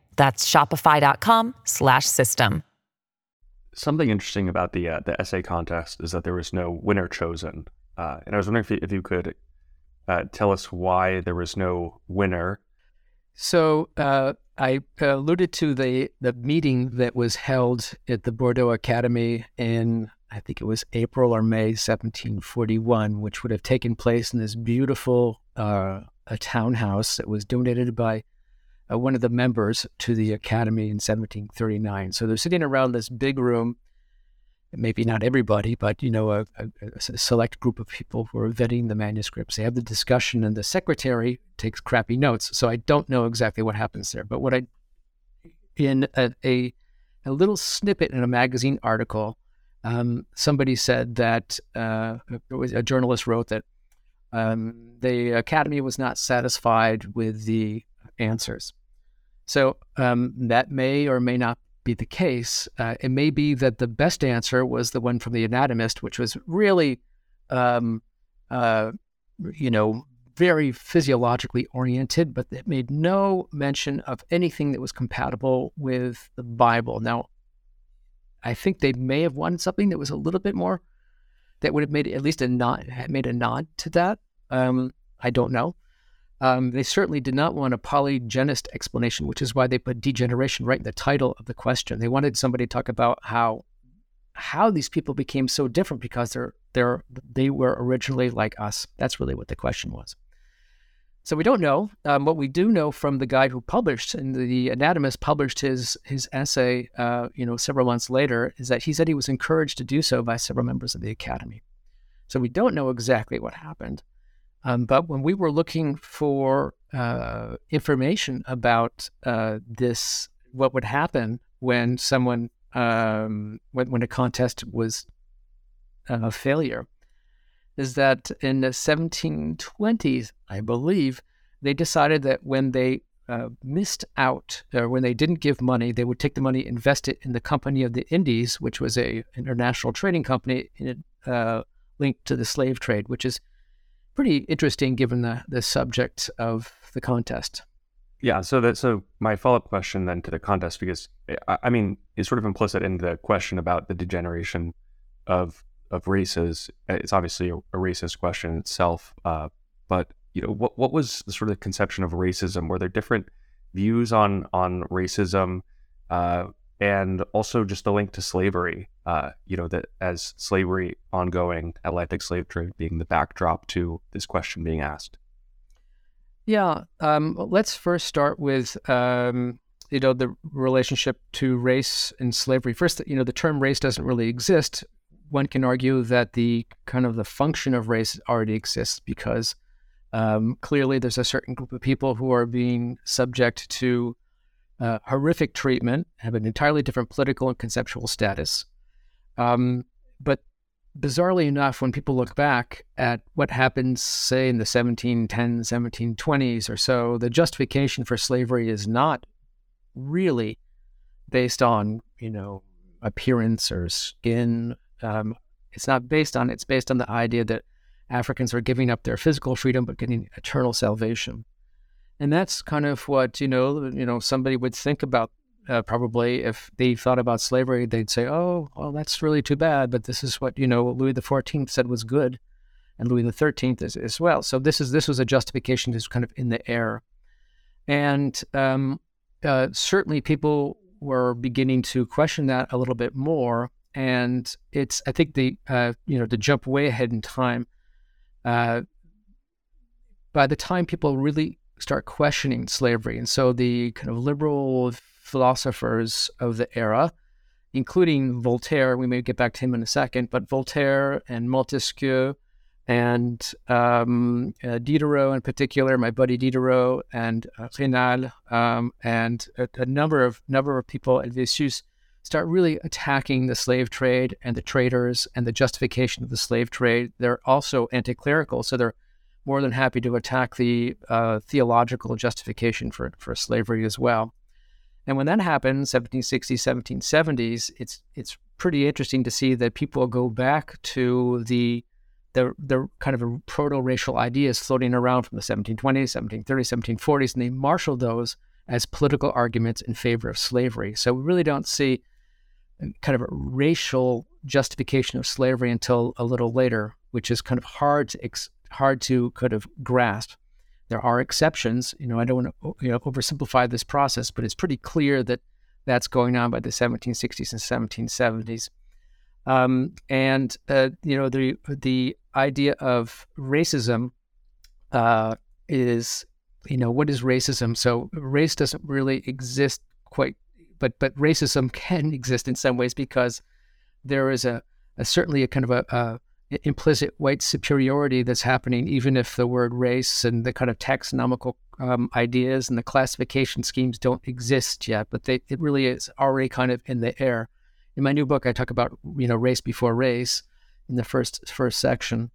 That's shopify.com/system. Something interesting about the uh, the essay contest is that there was no winner chosen, uh, and I was wondering if you, if you could uh, tell us why there was no winner. So uh, I alluded to the the meeting that was held at the Bordeaux Academy in I think it was April or May 1741, which would have taken place in this beautiful uh, a townhouse that was donated by uh, one of the members to the academy in 1739. So they're sitting around this big room maybe not everybody, but you know, a, a, a, select group of people who are vetting the manuscripts. They have the discussion, and the secretary takes crappy notes. So I don't know exactly what happens there. But what I, in a, a, a little snippet in a magazine article, um, somebody said that uh, a journalist wrote that um, the academy was not satisfied with the answers. So um, that may or may not be the case. Uh, it may be that the best answer was the one from the anatomist, which was really, um, uh, you know, very physiologically oriented, but it made no mention of anything that was compatible with the Bible. Now, I think they may have wanted something that was a little bit more that would have made at least a nod, made a nod to that. Um, I don't know. Um, they certainly did not want a polygenist explanation, which is why they put degeneration right in the title of the question. They wanted somebody to talk about how how these people became so different because they're they're they were originally like us. That's really what the question was. So we don't know. Um, what we do know from the guy who published, and the anatomist published his his essay, uh, you know, several months later, is that he said he was encouraged to do so by several members of the academy. So we don't know exactly what happened. Um, but when we were looking for uh, information about uh, this, what would happen when someone, um, when, when a contest was a failure, is that in the 1720s, I believe, they decided that when they uh, missed out or when they didn't give money, they would take the money, invest it in the Company of the Indies, which was a international trading company in, uh, linked to the slave trade, which is pretty interesting given the, the subject of the contest. Yeah. So that so my follow up question then to the contest because I, I mean is sort of implicit in the question about the degeneration of of races. It's obviously a, a racist question itself, uh, but you know what what was the sort of conception of racism? Were there different views on on racism? Uh, and also just the link to slavery. Uh, you know that as slavery ongoing, Atlantic slave trade being the backdrop to this question being asked. Yeah, um, let's first start with um, you know the relationship to race and slavery. First, you know the term race doesn't really exist. One can argue that the kind of the function of race already exists because um, clearly there's a certain group of people who are being subject to uh, horrific treatment, have an entirely different political and conceptual status. Um, but bizarrely enough, when people look back at what happened, say, in the 1710s, 1720s or so, the justification for slavery is not really based on, you know, appearance or skin. Um, it's not based on, it's based on the idea that Africans are giving up their physical freedom but getting eternal salvation and that's kind of what you know you know somebody would think about uh, probably if they thought about slavery they'd say oh well that's really too bad but this is what you know louis xiv said was good and louis xiii is as well. So this is this was a justification that's kind of in the air. And um, uh, certainly people were beginning to question that a little bit more. And it's i think the uh, you know to jump way ahead in time uh, by the time people really start questioning slavery. And so the kind of liberal philosophers of the era, including Voltaire, we may get back to him in a second, but Voltaire and Montesquieu and um, uh, Diderot in particular, my buddy Diderot and uh, um, and a, a, number of number of people at Helvétius start really attacking the slave trade and the traders and the justification of the slave trade. They're also anti-clerical, so they're more than happy to attack the uh, theological justification for, for slavery as well. And when that happened, 1760s, 1770s, it's it's pretty interesting to see that people go back to the the, the kind of proto-racial ideas floating around from the 1720s, 1730s, 1740s, and they marshal those as political arguments in favor of slavery. So we really don't see kind of a racial justification of slavery until a little later, which is kind of hard to ex- hard to kind of grasp. There are exceptions. You know, I don't want to you know, oversimplify this process, but it's pretty clear that that's going on by the 1760s and 1770s. Um, and uh, you know, the the idea of racism uh, is, you know, what is racism? So race doesn't really exist quite, but but racism can exist in some ways because there is a, a certainly a kind of a, a implicit white superiority that's happening, even if the word race and the kind of taxonomical um, ideas and the classification schemes don't exist yet, but they, it really is already kind of in the air. In my new book, I talk about you know race before race in the first first section,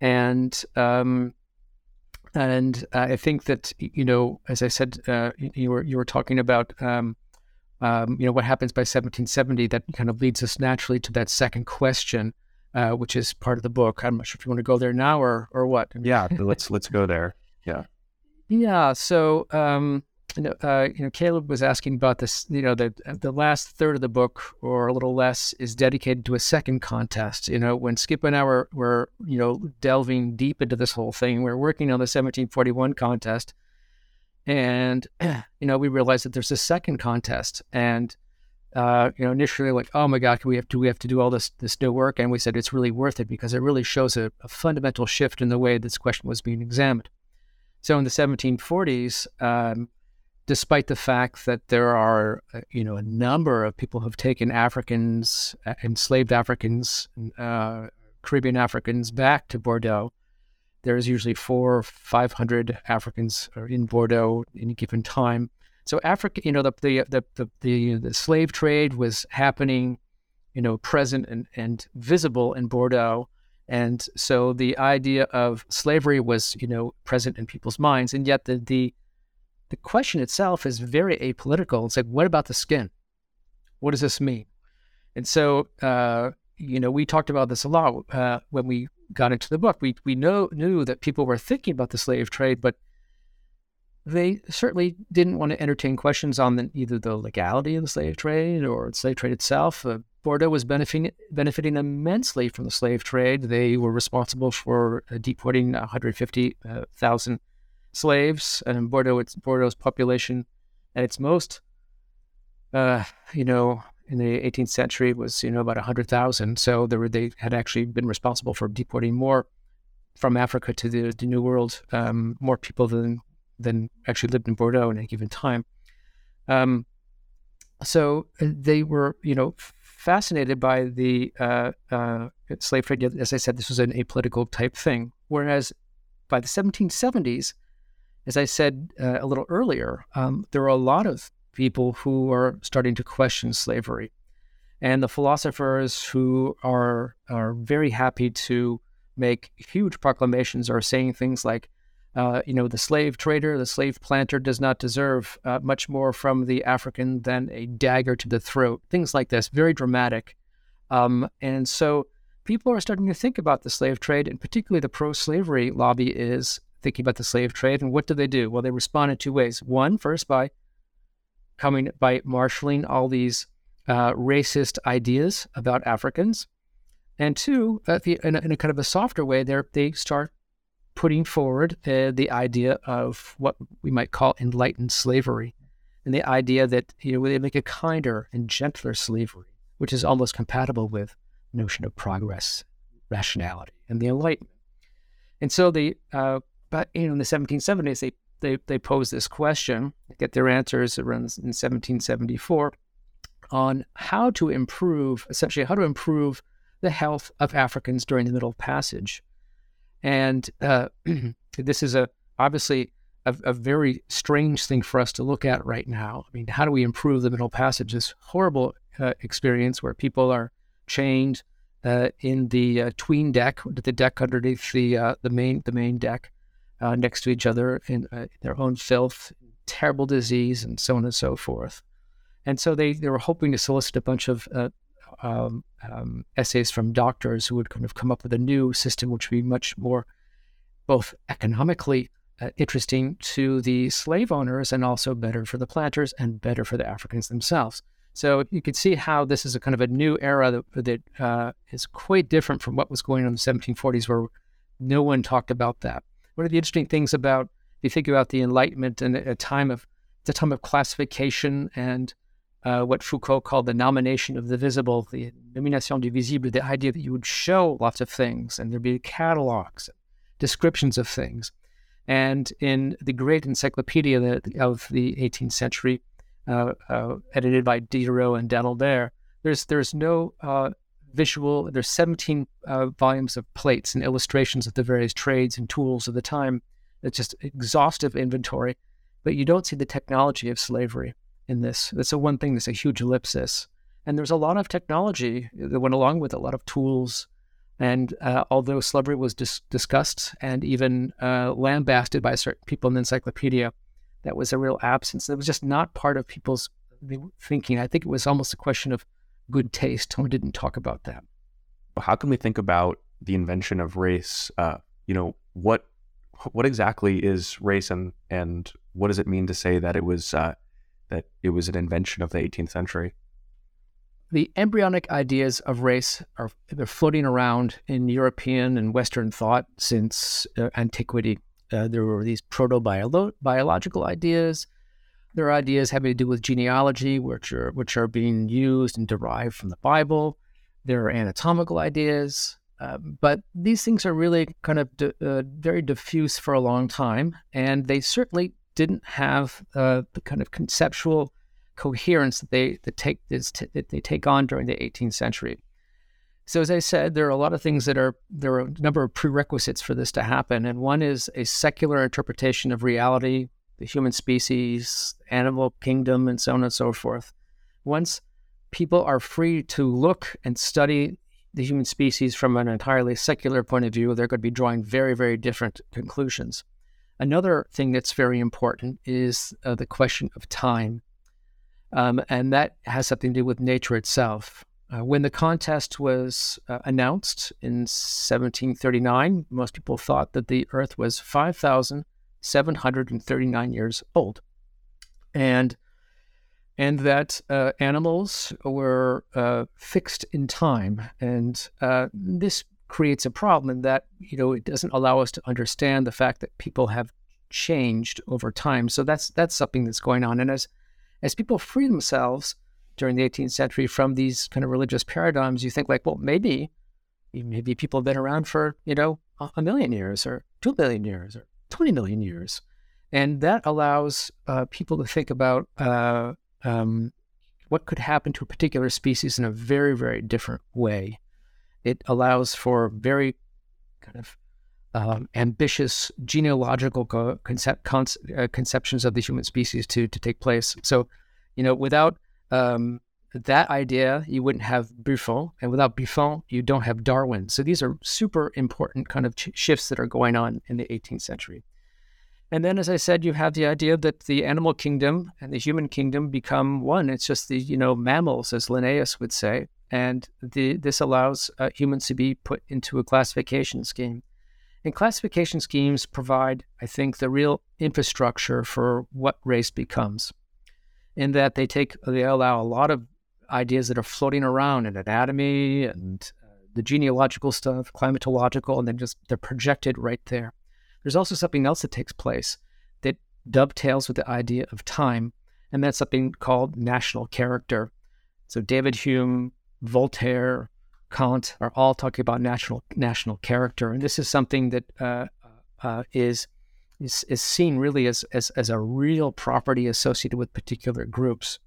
and um, and I think that you know, as I said, uh, you were you were talking about um, um, you know, what happens by 1770 that kind of leads us naturally to that second question, uh, which is part of the book. I'm not sure if you want to go there now or or what. Yeah, let's let's go there. Yeah. Yeah. So, um, you know, uh, you know, Caleb was asking about this. You know, the the last third of the book, or a little less, is dedicated to a second contest. You know, when Skip and I were were you know delving deep into this whole thing, we are working on the 1741 contest and you know we realized that there's a second contest and uh, you know initially like oh my god we have to we have to do all this this new work? And we said it's really worth it because it really shows a, a fundamental shift in the way this question was being examined. So in the 1740s um, despite the fact that there are uh, you know a number of people who have taken africans uh, enslaved africans uh, caribbean africans back to bordeaux there's usually four or 500 Africans in Bordeaux at any given time. So Africa, you know, the, the, the, the, the, the slave trade was happening, you know, present and, and visible in Bordeaux. And so the idea of slavery was, you know, present in people's minds. And yet the, the, the question itself is very apolitical. It's like, what about the skin? What does this mean? And so, uh, you know, we talked about this a lot uh, when we got into the book. We we know knew that people were thinking about the slave trade, but they certainly didn't want to entertain questions on the, either the legality of the slave trade or the slave trade itself. Uh, Bordeaux was benefiting benefiting immensely from the slave trade. They were responsible for uh, deporting 150,000 uh, slaves, and Bordeaux, Bordeaux's population at its most, uh, you know, in the 18th century was you know about 100,000. So were, they had actually been responsible for deporting more from Africa to the, the New World, um, more people than than actually lived in Bordeaux in any given time. Um, so uh, they were you know fascinated by the uh, uh, slave trade. As I said, this was an apolitical type thing. Whereas by the 1770s, as I said uh, a little earlier, um, there were a lot of people who are starting to question slavery. And the philosophers who are, are very happy to make huge proclamations are saying things like, uh, you know, the slave trader, the slave planter does not deserve uh, much more from the African than a dagger to the throat. Things like this, very dramatic. Um, and so people are starting to think about the slave trade, and particularly the pro slavery lobby is thinking about the slave trade. And what do they do? Well, they respond in two ways. One, first, by coming by marshaling all these uh, racist ideas about Africans. And two, the, in, a, in, a, kind of a softer way, they start putting forward uh, the idea of what we might call enlightened slavery, and the idea that you know they make a kinder and gentler slavery, which is almost compatible with notion of progress, rationality, and the Enlightenment. And so the uh, but you know in the 1770s they they, they pose this question, get their answers around in 1774 on how to improve, essentially, how to improve the health of Africans during the Middle Passage. And uh, this is a obviously a, a, very strange thing for us to look at right now. I mean, how do we improve the Middle Passage? This horrible uh, experience where people are chained uh, in the uh, tween deck, the deck underneath the uh, the main the main deck, uh, next to each other in, uh, their own filth, terrible disease, and so on and so forth. And so they, they were hoping to solicit a bunch of uh, um, um, essays from doctors who would kind of come up with a new system which would be much more both economically uh, interesting to the slave owners and also better for the planters and better for the Africans themselves. So you can see how this is a kind of a new era that, that uh, is quite different from what was going on in the 1740s, where no one talked about that one of the interesting things about if you think about the Enlightenment and a time of the time of classification and uh, what Foucault called the nomination of the visible, the nomination du visible, the idea that you would show lots of things and there'd be catalogs, descriptions of things. And in the great encyclopedia of the 18th century, uh, uh, edited by Diderot and d'Alembert, there's there's no uh, visual. There's 17 uh, volumes of plates and illustrations of the various trades and tools of the time. It's just exhaustive inventory, but you don't see the technology of slavery in this. That's the one thing that's a huge ellipsis. And there's a lot of technology that went along with it, a lot of tools. And uh, although slavery was dis- discussed and even uh, lambasted by certain people in the encyclopedia, that was a real absence. It was just not part of people's thinking. I think it was almost a question of good taste. Someone didn't talk about that. How can we think about the invention of race? Uh, you know, what what exactly is race, and and what does it mean to say that it was uh, that it was an invention of the 18th century? The embryonic ideas of race are they're floating around in European and Western thought since uh, antiquity. Uh, there were these proto biological ideas. There are ideas having to do with genealogy, which are which are being used and derived from the Bible. There are anatomical ideas, uh, but these things are really kind of uh, very diffuse for a long time, and they certainly didn't have uh, the kind of conceptual coherence that they that take this t- that they take on during the 18th century. So as I said, there are a lot of things that are there are a number of prerequisites for this to happen, and one is a secular interpretation of reality, the human species, animal kingdom, and so on and so forth. Once people are free to look and study the human species from an entirely secular point of view, they're going to be drawing very, very different conclusions. Another thing that's very important is uh, the question of time. Um, and that has something to do with nature itself. Uh, when the contest was uh, announced in 1739, most people thought that the Earth was 5,739 years old. And and that uh, animals were uh, fixed in time. And uh, this creates a problem in that you know it doesn't allow us to understand the fact that people have changed over time. So that's that's something that's going on. And as as people free themselves during the 18th century from these kind of religious paradigms, you think like, well, maybe maybe people have been around for you know a million years or two billion years or 20 million years, and that allows uh, people to think about uh, um, what could happen to a particular species in a very, very different way. It allows for very kind of um, ambitious genealogical concept, conce- uh, conceptions of the human species to to take place. So, you know, without um, that idea, you wouldn't have Buffon, and without Buffon, you don't have Darwin. So these are super important kind of ch- shifts that are going on in the 18th century. And then, as I said, you have the idea that the animal kingdom and the human kingdom become one. It's just the, you know, mammals, as Linnaeus would say. And the, this allows uh, humans to be put into a classification scheme. And classification schemes provide, I think, the real infrastructure for what race becomes. In that they take, they allow a lot of ideas that are floating around in anatomy and uh, the genealogical stuff, climatological, and then just they're projected right there. There's also something else that takes place that dovetails with the idea of time, and that's something called national character. So David Hume, Voltaire, Kant are all talking about national national character, and this is something that uh, uh, is is is seen really as, as as a real property associated with particular groups.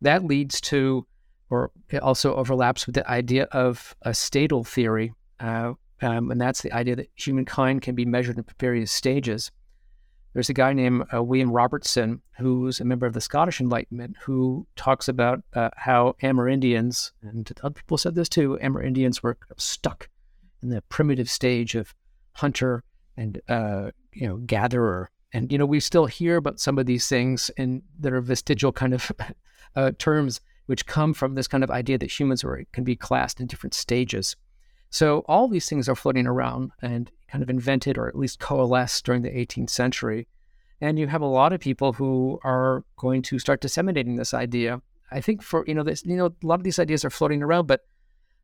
That leads to, or it also overlaps with the idea of a stadial theory, uh, um, and that's the idea that humankind can be measured in various stages. There's a guy named uh, William Robertson, who's a member of the Scottish Enlightenment, who talks about uh, how Amerindians, and other people said this too, Amerindians were stuck in the primitive stage of hunter and uh, you know gatherer. And you know we still hear about some of these things and that are vestigial kind of uh, terms which come from this kind of idea that humans are, can be classed in different stages. So all these things are floating around and kind of invented or at least coalesced during the 18th century. And you have a lot of people who are going to start disseminating this idea. I think for you know this you know a lot of these ideas are floating around, but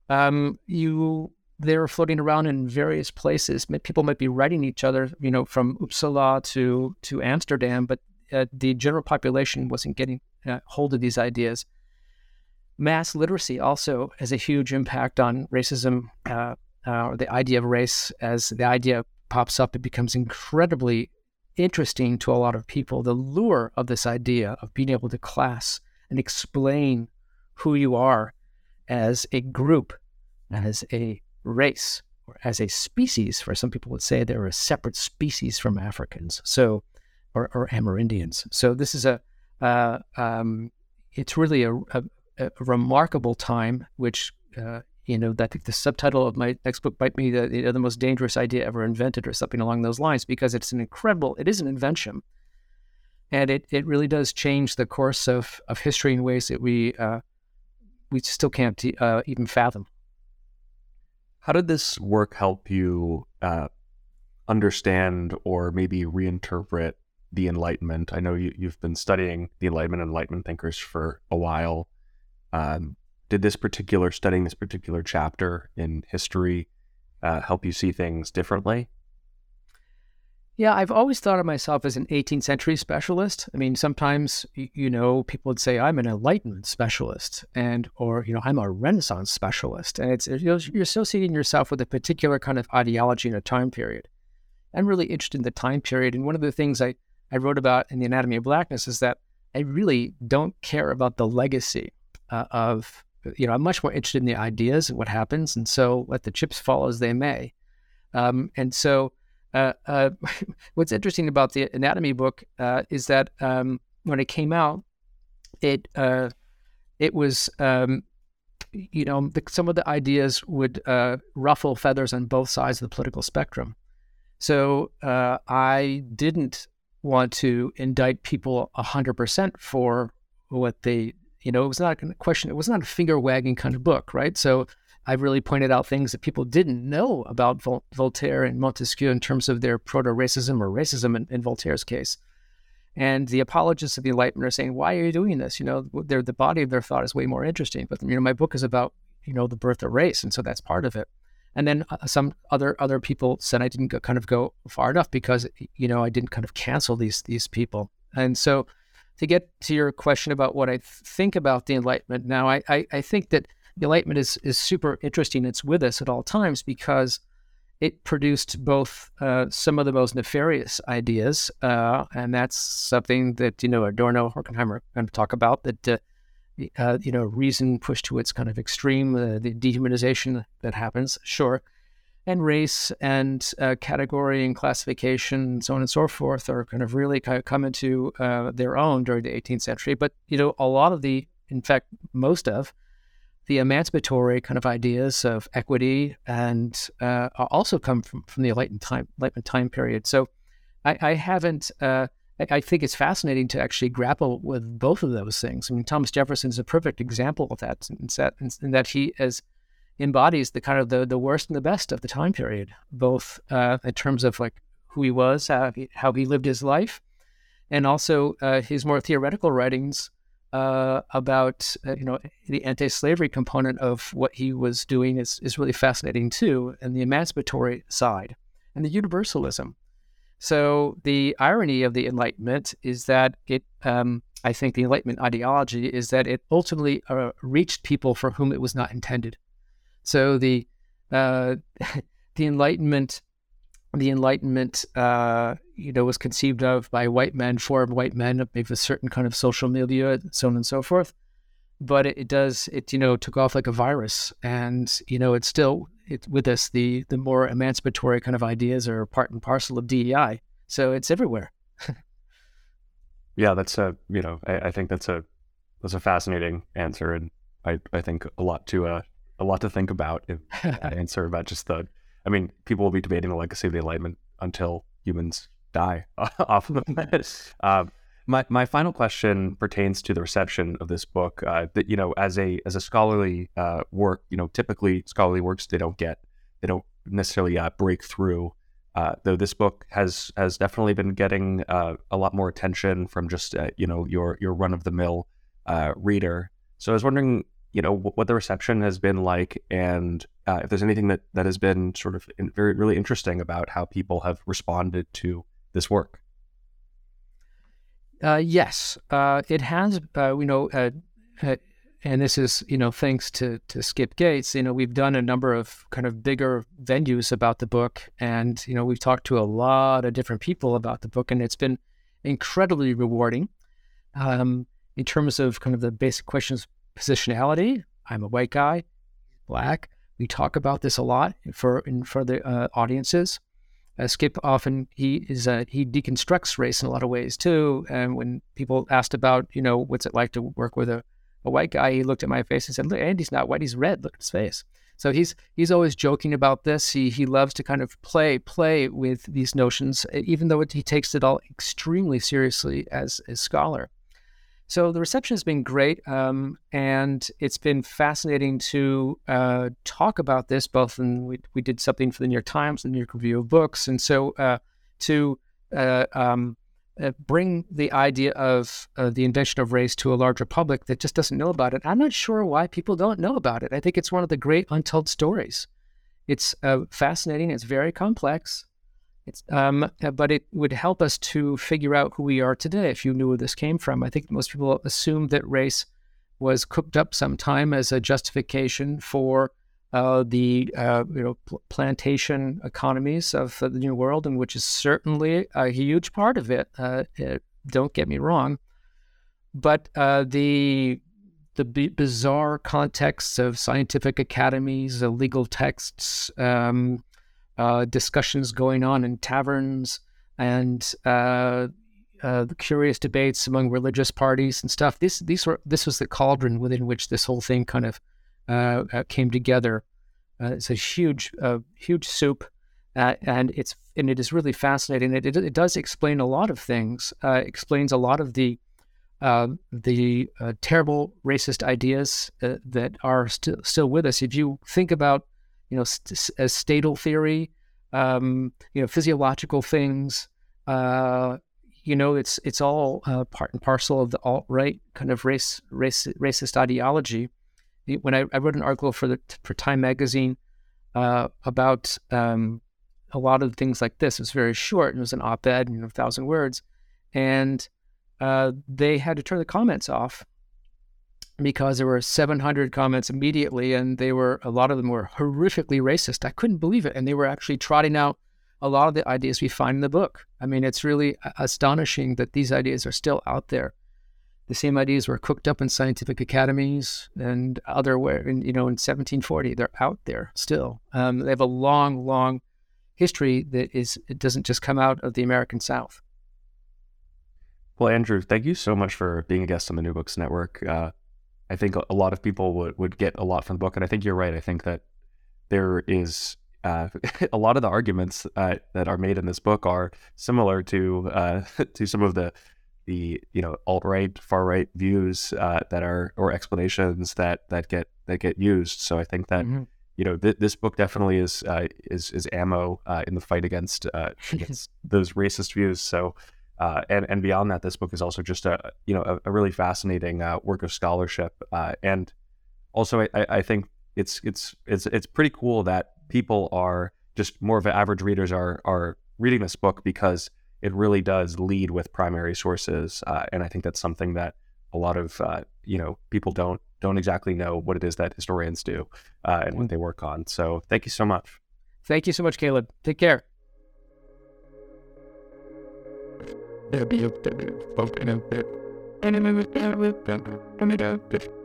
um, you they're floating around in various places. People might be writing each other, you know, from Uppsala to to Amsterdam, but uh, the general population wasn't getting uh, hold of these ideas mass literacy also has a huge impact on racism, uh, uh, the idea of race. As the idea pops up, it becomes incredibly interesting to a lot of people. The lure of this idea of being able to class and explain who you are as a group, as a race, or as a species, for some people would say they're a separate species from Africans, so or, or Amerindians. So this is a uh, um, it's really a, a, a remarkable time, which uh, you know, I think the subtitle of my next book might be the, you know, the most dangerous idea ever invented, or something along those lines, because it's an incredible. It is an invention, and it, it really does change the course of, of history in ways that we uh, we still can't uh, even fathom. How did this work help you uh, understand or maybe reinterpret the Enlightenment? I know you, you've been studying the Enlightenment and Enlightenment thinkers for a while. Um, did this particular studying this particular chapter in history uh, help you see things differently? Yeah, I've always thought of myself as an 18th century specialist. I mean, sometimes you know people would say I'm an Enlightenment specialist, and or you know I'm a Renaissance specialist, and it's you're associating yourself with a particular kind of ideology in a time period. I'm really interested in the time period, and one of the things I I wrote about in the Anatomy of Blackness is that I really don't care about the legacy uh, of you know I'm much more interested in the ideas and what happens, and so let the chips fall as they may. Um, and so uh, uh, what's interesting about the anatomy book uh, is that um, when it came out, it uh, it was um, you know the, some of the ideas would uh, ruffle feathers on both sides of the political spectrum. So I didn't want to indict people hundred percent for what they you know it was not a question. It was not a finger wagging kind of book, right? So I've really pointed out things that people didn't know about Vol- Voltaire and Montesquieu in terms of their proto racism or racism in, in, Voltaire's case. And the apologists of the Enlightenment are saying, why are you doing this? You know, the body of their thought is way more interesting. But, you know, my book is about, you know, the birth of race. And so that's part of it. And then uh, some other other people said I didn't go, kind of go far enough because, you know, I didn't kind of cancel these these people. And so to get to your question about what I think about the Enlightenment now, I, I, I think that – the Enlightenment is, is super interesting. It's with us at all times because it produced both uh, some of the most nefarious ideas, uh, and that's something that you know Adorno, Horkheimer going to talk about. That uh, uh, you know, reason pushed to its kind of extreme, uh, the dehumanization that happens, sure, and race and uh, category and classification, and so on and so forth, are kind of really kind of come into their own during the 18th century. But you know, a lot of the, in fact, most of the emancipatory kind of ideas of equity and uh, also come from, from the Enlightenment time, Enlightenment time period. So I, I haven't, uh, I, I, think it's fascinating to actually grapple with both of those things. I mean, Thomas Jefferson is a perfect example of that, in that, in that he as embodies the kind of the, the worst and the best of the time period, both uh, in terms of like who he was, how he, how he lived his life, and also uh, his more theoretical writings uh, about uh, you know the anti-slavery component of what he was doing is is really fascinating too, and the emancipatory side and the universalism. So the irony of the Enlightenment is that it, um, I think, the Enlightenment ideology is that it ultimately uh, reached people for whom it was not intended. So the uh, the Enlightenment the Enlightenment, uh, you know, was conceived of by white men for white men, maybe a certain kind of social milieu, so on and so forth. But it, it, does, it you know, took off like a virus, and you know, it's still it, with us. The the more emancipatory kind of ideas are part and parcel of DEI, so it's everywhere. yeah, that's a you know, I, I, think that's a that's a fascinating answer, and I I think a lot to uh, a lot to think about in answer about just the I mean, people will be debating the legacy of the Enlightenment until humans die off of it. Um, my my final question pertains to the reception of this book. Uh, that you know, as a as a scholarly uh, work, you know, typically scholarly works they don't get they don't necessarily uh, break through. Uh, though this book has has definitely been getting uh, a lot more attention from just uh, you know your your run of the mill reader. So I was wondering, you know, what the reception has been like, and uh, if there's anything that that has been sort of in, very really interesting about how people have responded to this work. Uh, yes, uh, it has. Uh, you know, uh, uh, and this is you know thanks to to Skip Gates. You know, we've done a number of kind of bigger venues about the book, and you know we've talked to a lot of different people about the book, and it's been incredibly rewarding. Um, in terms of kind of the basic questions, positionality. I'm a white guy, black we talk about this a lot for in, for the uh, audiences. Uh, Skip often he is uh, he deconstructs race in a lot of ways too. And when people asked about you know what's it like to work with a, a white guy, he looked at my face and said, "Look, Andy's not white; he's red. Look at his face." So he's he's always joking about this. He he loves to kind of play play with these notions, even though it, he takes it all extremely seriously as a scholar. So the reception has been great, um, and it's been fascinating to uh, talk about this. Both, and we we did something for the New York Times, the New York Review of Books, and so uh, to uh, um, uh, bring the idea of uh, the invention of race to a larger public that just doesn't know about it. I'm not sure why people don't know about it. I think it's one of the great untold stories. It's uh, fascinating. It's very complex. It's, um, but it would help us to figure out who we are today if you knew where this came from. I think most people assume that race was cooked up sometime as a justification for uh, the uh, you know pl- plantation economies of the New World, and which is certainly a huge part of it. Uh, it don't get me wrong, but uh, the the b- bizarre contexts of scientific academies, legal texts, um, uh, discussions going on in taverns, and uh, the curious debates among religious parties and stuff. This these were this was the cauldron within which this whole thing kind of uh, uh, came together. Uh, it's a huge, huge soup, and it's and it is really fascinating. It, it, it does explain a lot of things. explains a lot of the the terrible racist ideas that are still still with us. If you think about you know, st- as stadial theory, um, you know, physiological things. Uh, you know, it's it's all uh, part and parcel of the alt right kind of race, race racist ideology when I, I, wrote an article for the for Time magazine uh, about um, a lot of things like this. It was very short. It was an op-ed, you know, a thousand words, and uh, they had to turn the comments off because there were 700 comments immediately, and they were a lot of them were horrifically racist. I couldn't believe it, and they were actually trotting out a lot of the ideas we find in the book. I mean, it's really astonishing that these ideas are still out there. The same ideas were cooked up in scientific academies and other where you know in 1740 they're out there still. Um, they have a long long history that is it doesn't just come out of the american south. Well andrew thank you so much for being a guest on the new books network. Uh, i think a lot of people would, would get a lot from the book and i think you're right i think that there is uh, a lot of the arguments uh, that are made in this book are similar to uh, to some of the the you know alt right, far right views uh, that are or explanations that that get that get used. So I think that mm-hmm. you know th- this book definitely is uh, is is ammo uh, in the fight against uh, against those racist views. So. Uh, and and beyond that, this book is also just a you know a, a really fascinating uh, work of scholarship, and also I, I think it's it's it's it's pretty cool that people are just more of average readers are are reading this book because it really does lead with primary sources, uh, and I think that's something that a lot of uh, you know people don't don't exactly know what it is that historians do uh, and what they work on. So thank you so much. Thank you so much, Caleb. Take care. Debbie of the Pope and of the Enemy with the Whip and the Dead.